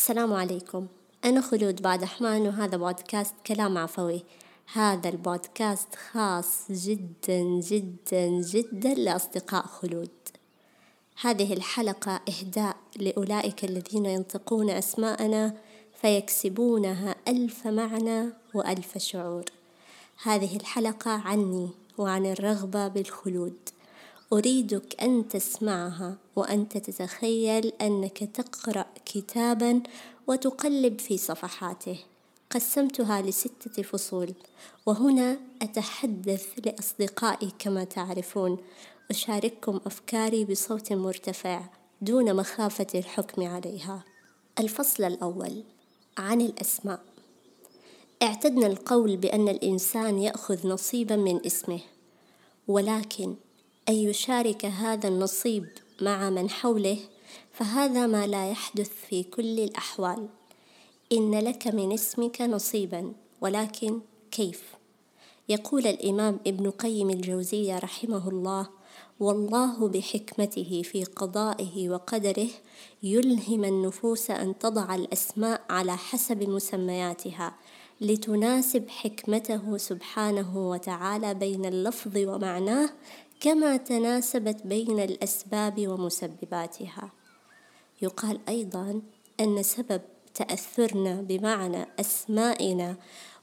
السلام عليكم. أنا خلود بعد أحمان وهذا بودكاست كلام عفوي. هذا البودكاست خاص جدا جدا جدا لأصدقاء خلود. هذه الحلقة إهداء لأولئك الذين ينطقون أسماءنا فيكسبونها ألف معنى وألف شعور. هذه الحلقة عني وعن الرغبة بالخلود. أريدك أن تسمعها وأنت تتخيل أنك تقرأ كتابا وتقلب في صفحاته. قسمتها لستة فصول. وهنا أتحدث لأصدقائي كما تعرفون. أشارككم أفكاري بصوت مرتفع دون مخافة الحكم عليها. الفصل الأول عن الأسماء. اعتدنا القول بأن الإنسان يأخذ نصيبا من اسمه. ولكن أن يشارك هذا النصيب مع من حوله فهذا ما لا يحدث في كل الأحوال. إن لك من اسمك نصيبا ولكن كيف؟ يقول الإمام ابن قيم الجوزية رحمه الله والله بحكمته في قضائه وقدره يلهم النفوس أن تضع الأسماء على حسب مسمياتها لتناسب حكمته سبحانه وتعالى بين اللفظ ومعناه كما تناسبت بين الأسباب ومسبباتها. يقال أيضا أن سبب تأثرنا بمعنى أسمائنا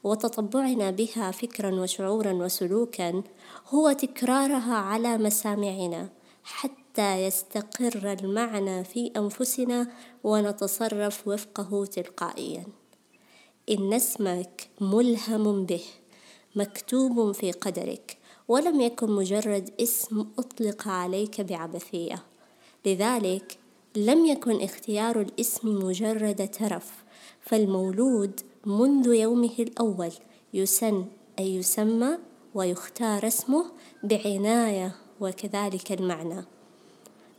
وتطبعنا بها فكرا وشعورا وسلوكا هو تكرارها على مسامعنا حتى يستقر المعنى في أنفسنا ونتصرف وفقه تلقائيا. إن اسمك ملهم به مكتوب في قدرك ولم يكن مجرد اسم أطلق عليك بعبثية. لذلك لم يكن اختيار الاسم مجرد ترف فالمولود منذ يومه الأول يسن أي يسمى ويختار اسمه بعناية وكذلك المعنى.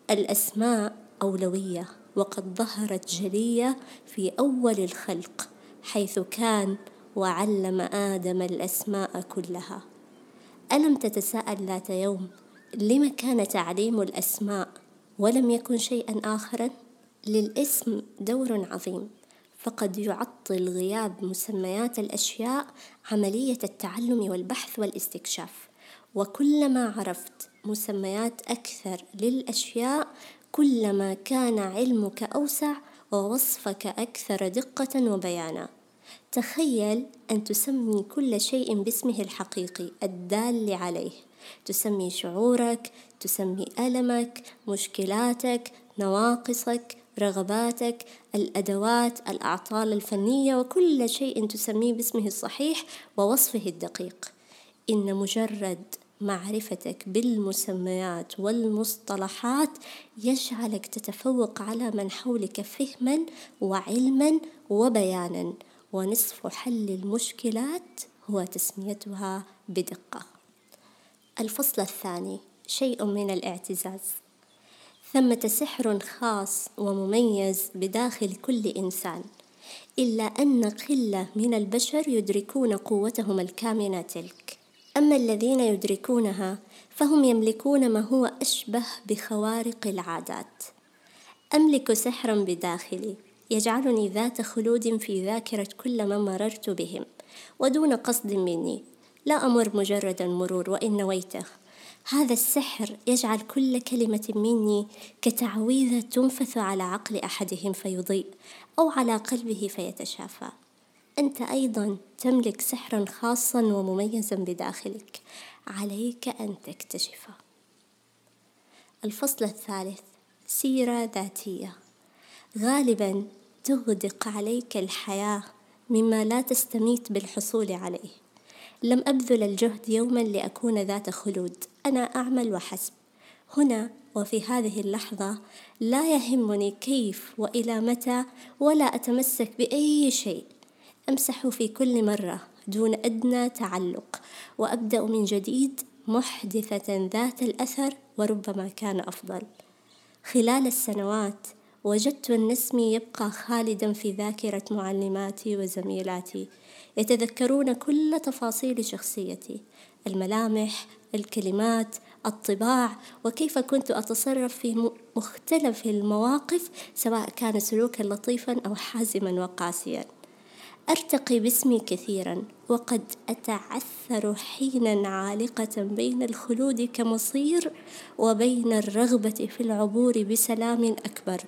الأسماء أولوية وقد ظهرت جلية في أول الخلق حيث كان وعلم آدم الأسماء كلها. ألم تتساءل ذات يوم لم كان تعليم الأسماء ولم يكن شيئا آخرا؟ للإسم دور عظيم. فقد يعطل غياب مسميات الأشياء عملية التعلم والبحث والاستكشاف. وكلما عرفت مسميات أكثر للأشياء كلما كان علمك أوسع ووصفك أكثر دقة وبيانا. تخيل أن تسمي كل شيء باسمه الحقيقي الدال عليه. تسمي شعورك تسمي ألمك مشكلاتك نواقصك رغباتك الأدوات الأعطال الفنية وكل شيء تسميه باسمه الصحيح ووصفه الدقيق. إن مجرد معرفتك بالمسميات والمصطلحات يجعلك تتفوق على من حولك فهما وعلما وبيانا ونصف حل المشكلات هو تسميتها بدقة. الفصل الثاني شيء من الاعتزاز. ثمة سحر خاص ومميز بداخل كل إنسان إلا أن قلة من البشر يدركون قوتهم الكامنة تلك. أما الذين يدركونها فهم يملكون ما هو أشبه بخوارق العادات. أملك سحرا بداخلي يجعلني ذات خلود في ذاكرة كل من مررت بهم ودون قصد مني. لا أمر مجرد المرور وإن نويته. هذا السحر يجعل كل كلمة مني كتعويذة تنفث على عقل أحدهم فيضيء أو على قلبه فيتشافى. أنت أيضا تملك سحرا خاصا ومميزا بداخلك. عليك أن تكتشفه الفصل الثالث سيرة ذاتية. غالبا تغدق عليك الحياة مما لا تستميت بالحصول عليه. لم أبذل الجهد يوما لأكون ذات خلود. أنا أعمل وحسب. هنا وفي هذه اللحظة لا يهمني كيف وإلى متى ولا أتمسك بأي شيء. أمسح في كل مرة دون أدنى تعلق وأبدأ من جديد محدثة ذات الأثر وربما كان أفضل. خلال السنوات وجدت أن اسمي يبقى خالدا في ذاكرة معلماتي وزميلاتي. يتذكرون كل تفاصيل شخصيتي الملامح الكلمات الطباع وكيف كنت أتصرف في مختلف المواقف سواء كان سلوكا لطيفا أو حازما وقاسيا. أرتقي باسمي كثيرا وقد أتعثر حينا عالقة بين الخلود كمصير وبين الرغبة في العبور بسلام أكبر.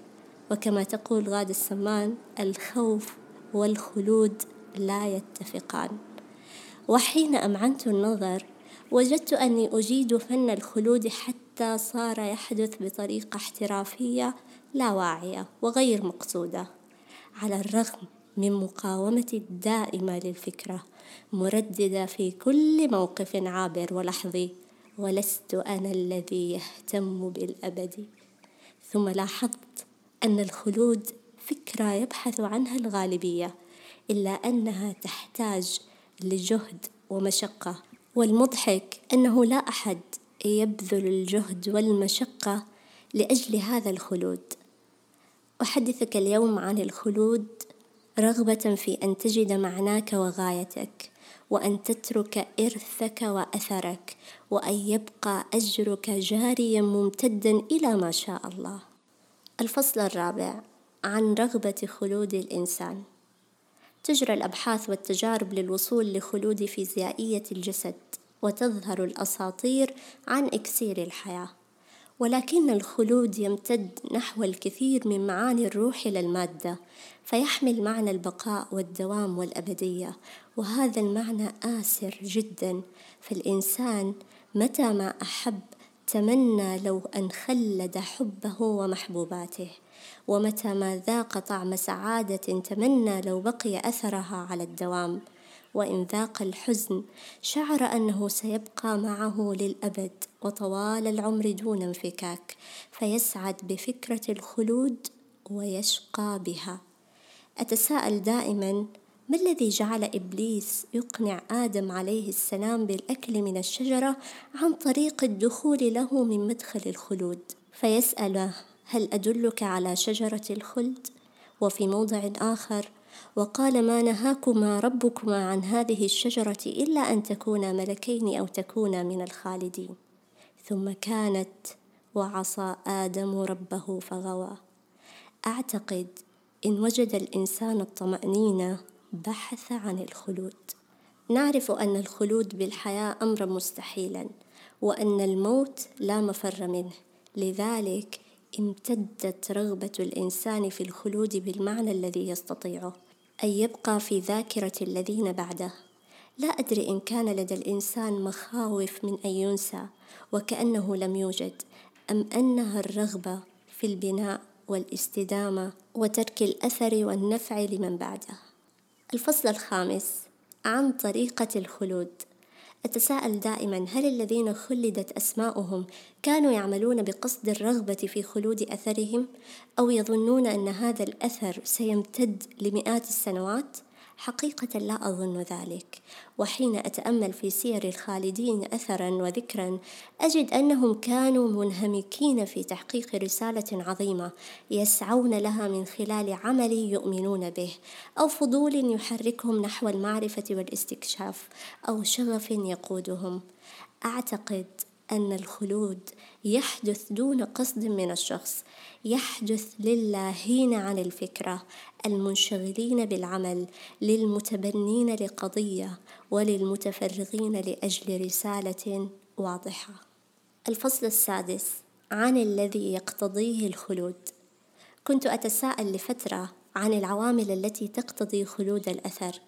وكما تقول غادة السمان الخوف والخلود لا يتفقان. وحين أمعنت النظر وجدت أني أجيد فن الخلود حتى صار يحدث بطريقة احترافية لا واعية وغير مقصودة. على الرغم من مقاومتي الدائمة للفكرة مرددة في كل موقف عابر ولحظي ولست أنا الذي يهتم بالأبد. ثم لاحظت أن الخلود فكرة يبحث عنها الغالبية إلا أنها تحتاج لجهد ومشقة. والمضحك أنه لا أحد يبذل الجهد والمشقة لأجل هذا الخلود. أحدثك اليوم عن الخلود رغبة في أن تجد معناك وغايتك وأن تترك إرثك وأثرك وأن يبقى أجرك جاريا ممتدا إلى ما شاء الله. الفصل الرابع عن رغبة خلود الإنسان. تجرى الأبحاث والتجارب للوصول لخلود فيزيائية الجسد وتظهر الأساطير عن إكسير الحياة. ولكن الخلود يمتد نحو الكثير من معاني الروح إلى المادة فيحمل معنى البقاء والدوام والأبدية. وهذا المعنى آسر جدا فالإنسان متى ما أحب تمنى لو أن خلد حبه ومحبوباته ومتى ما ذاق طعم سعادة تمنى لو بقي أثرها على الدوام. وإن ذاق الحزن شعر أنه سيبقى معه للأبد وطوال العمر دون انفكاك فيسعد بفكرة الخلود ويشقى بها. أتساءل دائما ما الذي جعل إبليس يقنع آدم عليه السلام بالأكل من الشجرة عن طريق الدخول له من مدخل الخلود؟ فيسأله هل أدلك على شجرة الخلد؟ وفي موضع آخر وقال ما نهاكما ربكما عن هذه الشجرة إلا أن تكونا ملكين أو تكونا من الخالدين. ثم كانت وعصى آدم ربه فغوى. أعتقد إن وجد الإنسان الطمأنينة بحث عن الخلود. نعرف أن الخلود بالحياة أمرا مستحيلا وأن الموت لا مفر منه. لذلك امتدت رغبة الإنسان في الخلود بالمعنى الذي يستطيعه أن يبقى في ذاكرة الذين بعده. لا أدري إن كان لدى الإنسان مخاوف من أن ينسى وكأنه لم يوجد أم أنها الرغبة في البناء والاستدامة وترك الأثر والنفع لمن بعده. الفصل الخامس عن طريقة الخلود أتساءل دائما هل الذين خلدت أسماؤهم كانوا يعملون بقصد الرغبة في خلود أثرهم أو يظنون أن هذا الأثر سيمتد لمئات السنوات؟ حقيقة لا أظن ذلك. وحين أتأمل في سير الخالدين أثرا وذكرا أجد أنهم كانوا منهمكين في تحقيق رسالة عظيمة يسعون لها من خلال عمل يؤمنون به أو فضول يحركهم نحو المعرفة والاستكشاف أو شغف يقودهم. أعتقد أن الخلود يحدث دون قصد من الشخص يحدث للاهين عن الفكرة المنشغلين بالعمل للمتبنين لقضية وللمتفرغين لأجل رسالة واضحة. الفصل السادس عن الذي يقتضيه الخلود. كنت أتساءل لفترة عن العوامل التي تقتضي خلود الأثر.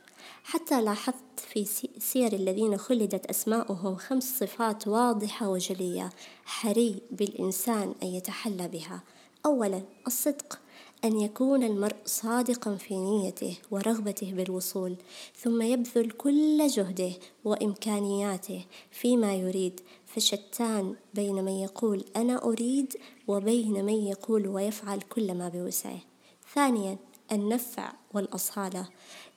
حتى لاحظت في سير الذين خلدت أسماؤهم خمس صفات واضحة وجلية. حري بالإنسان أن يتحلى بها. أولا الصدق أن يكون المرء صادقا في نيته ورغبته بالوصول ثم يبذل كل جهده وإمكانياته فيما يريد. فشتان بين من يقول أنا أريد وبين من يقول ويفعل كل ما بوسعه. ثانيا النفع والأصالة.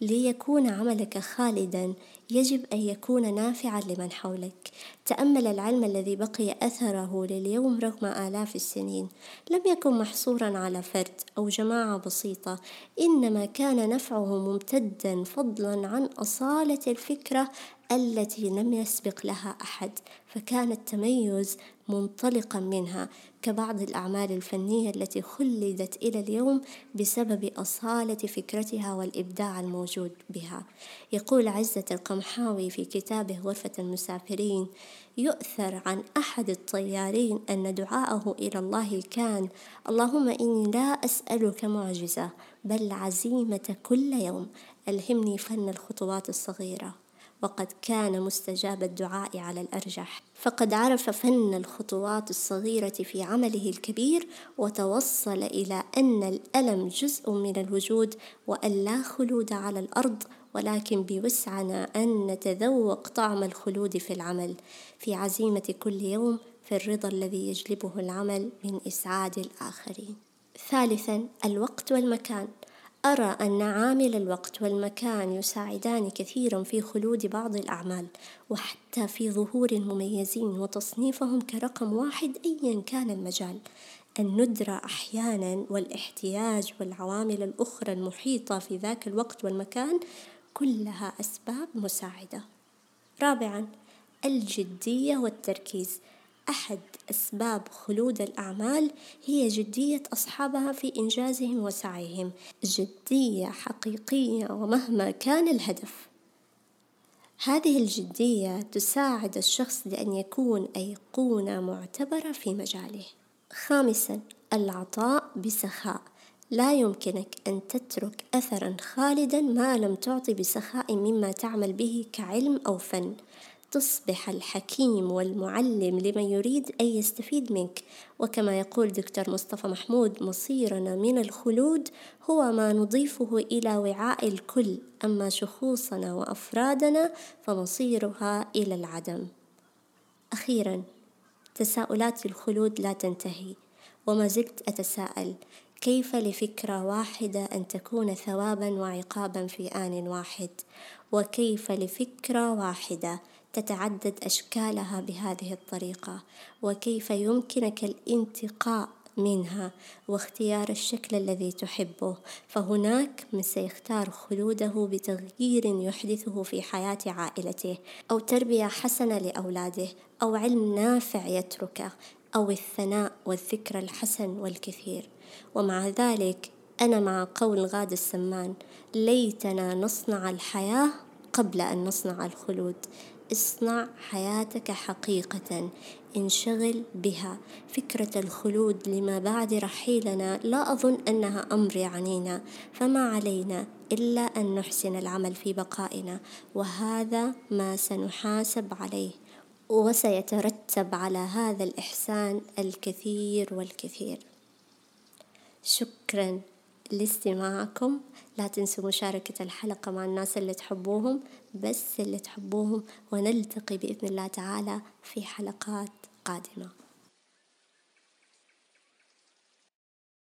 ليكون عملك خالدا يجب أن يكون نافعا لمن حولك. تأمل العلم الذي بقي أثره لليوم رغم آلاف السنين. لم يكن محصورا على فرد أو جماعة بسيطة إنما كان نفعه ممتدا فضلا عن أصالة الفكرة التي لم يسبق لها أحد فكان التميز منطلقا منها كبعض الأعمال الفنية التي خلدت إلى اليوم بسبب أصالة فكرتها والإبداع الموجود بها. يقول عزة القمحاوي في كتابه غرفة المسافرين يؤثر عن أحد الطيارين أن دعاءه إلى الله كان اللهم إني لا أسألك معجزة بل عزيمة كل يوم ألهمني فن الخطوات الصغيرة. وقد كان مستجاب الدعاء على الأرجح. فقد عرف فن الخطوات الصغيرة في عمله الكبير وتوصل إلى أن الألم جزء من الوجود وأن لا خلود على الأرض ولكن بوسعنا أن نتذوق طعم الخلود في العمل. في عزيمة كل يوم في الرضا الذي يجلبه العمل من إسعاد الآخرين. ثالثا الوقت والمكان. أرى أن عامل الوقت والمكان يساعدان كثيرا في خلود بعض الأعمال وحتى في ظهور المميزين وتصنيفهم كرقم واحد أيا كان المجال. الندرة أحيانا والاحتياج والعوامل الأخرى المحيطة في ذاك الوقت والمكان كلها أسباب مساعدة. رابعا الجدية والتركيز. أحد أسباب خلود الأعمال هي جدية أصحابها في إنجازهم وسعيهم، جدية حقيقية ومهما كان الهدف. هذه الجدية تساعد الشخص لأن يكون أيقونة معتبرة في مجاله. خامسًا العطاء بسخاء، لا يمكنك أن تترك أثرًا خالدًا ما لم تعطي بسخاء مما تعمل به كعلم أو فن. تصبح الحكيم والمعلم لمن يريد أن يستفيد منك. وكما يقول دكتور مصطفى محمود مصيرنا من الخلود هو ما نضيفه إلى وعاء الكل. أما شخوصنا وأفرادنا فمصيرها إلى العدم. أخيرا تساؤلات الخلود لا تنتهي. وما زلت أتساءل كيف لفكرة واحدة أن تكون ثوابا وعقابا في آن واحد؟ وكيف لفكرة واحدة تتعدد أشكالها بهذه الطريقة وكيف يمكنك الانتقاء منها واختيار الشكل الذي تحبه. فهناك من سيختار خلوده بتغيير يحدثه في حياة عائلته أو تربية حسنة لأولاده أو علم نافع يتركه أو الثناء والذكر الحسن والكثير. ومع ذلك أنا مع قول غاد السمان ليتنا نصنع الحياة قبل أن نصنع الخلود اصنع حياتك حقيقة انشغل بها. فكرة الخلود لما بعد رحيلنا لا أظن أنها أمر يعنينا. فما علينا إلا أن نحسن العمل في بقائنا وهذا ما سنحاسب عليه وسيترتب على هذا الإحسان الكثير والكثير. شكرا. لاستماعكم. لا تنسوا مشاركة الحلقة مع الناس اللي تحبوهم بس اللي تحبوهم ونلتقي بإذن الله تعالى في حلقات قادمة.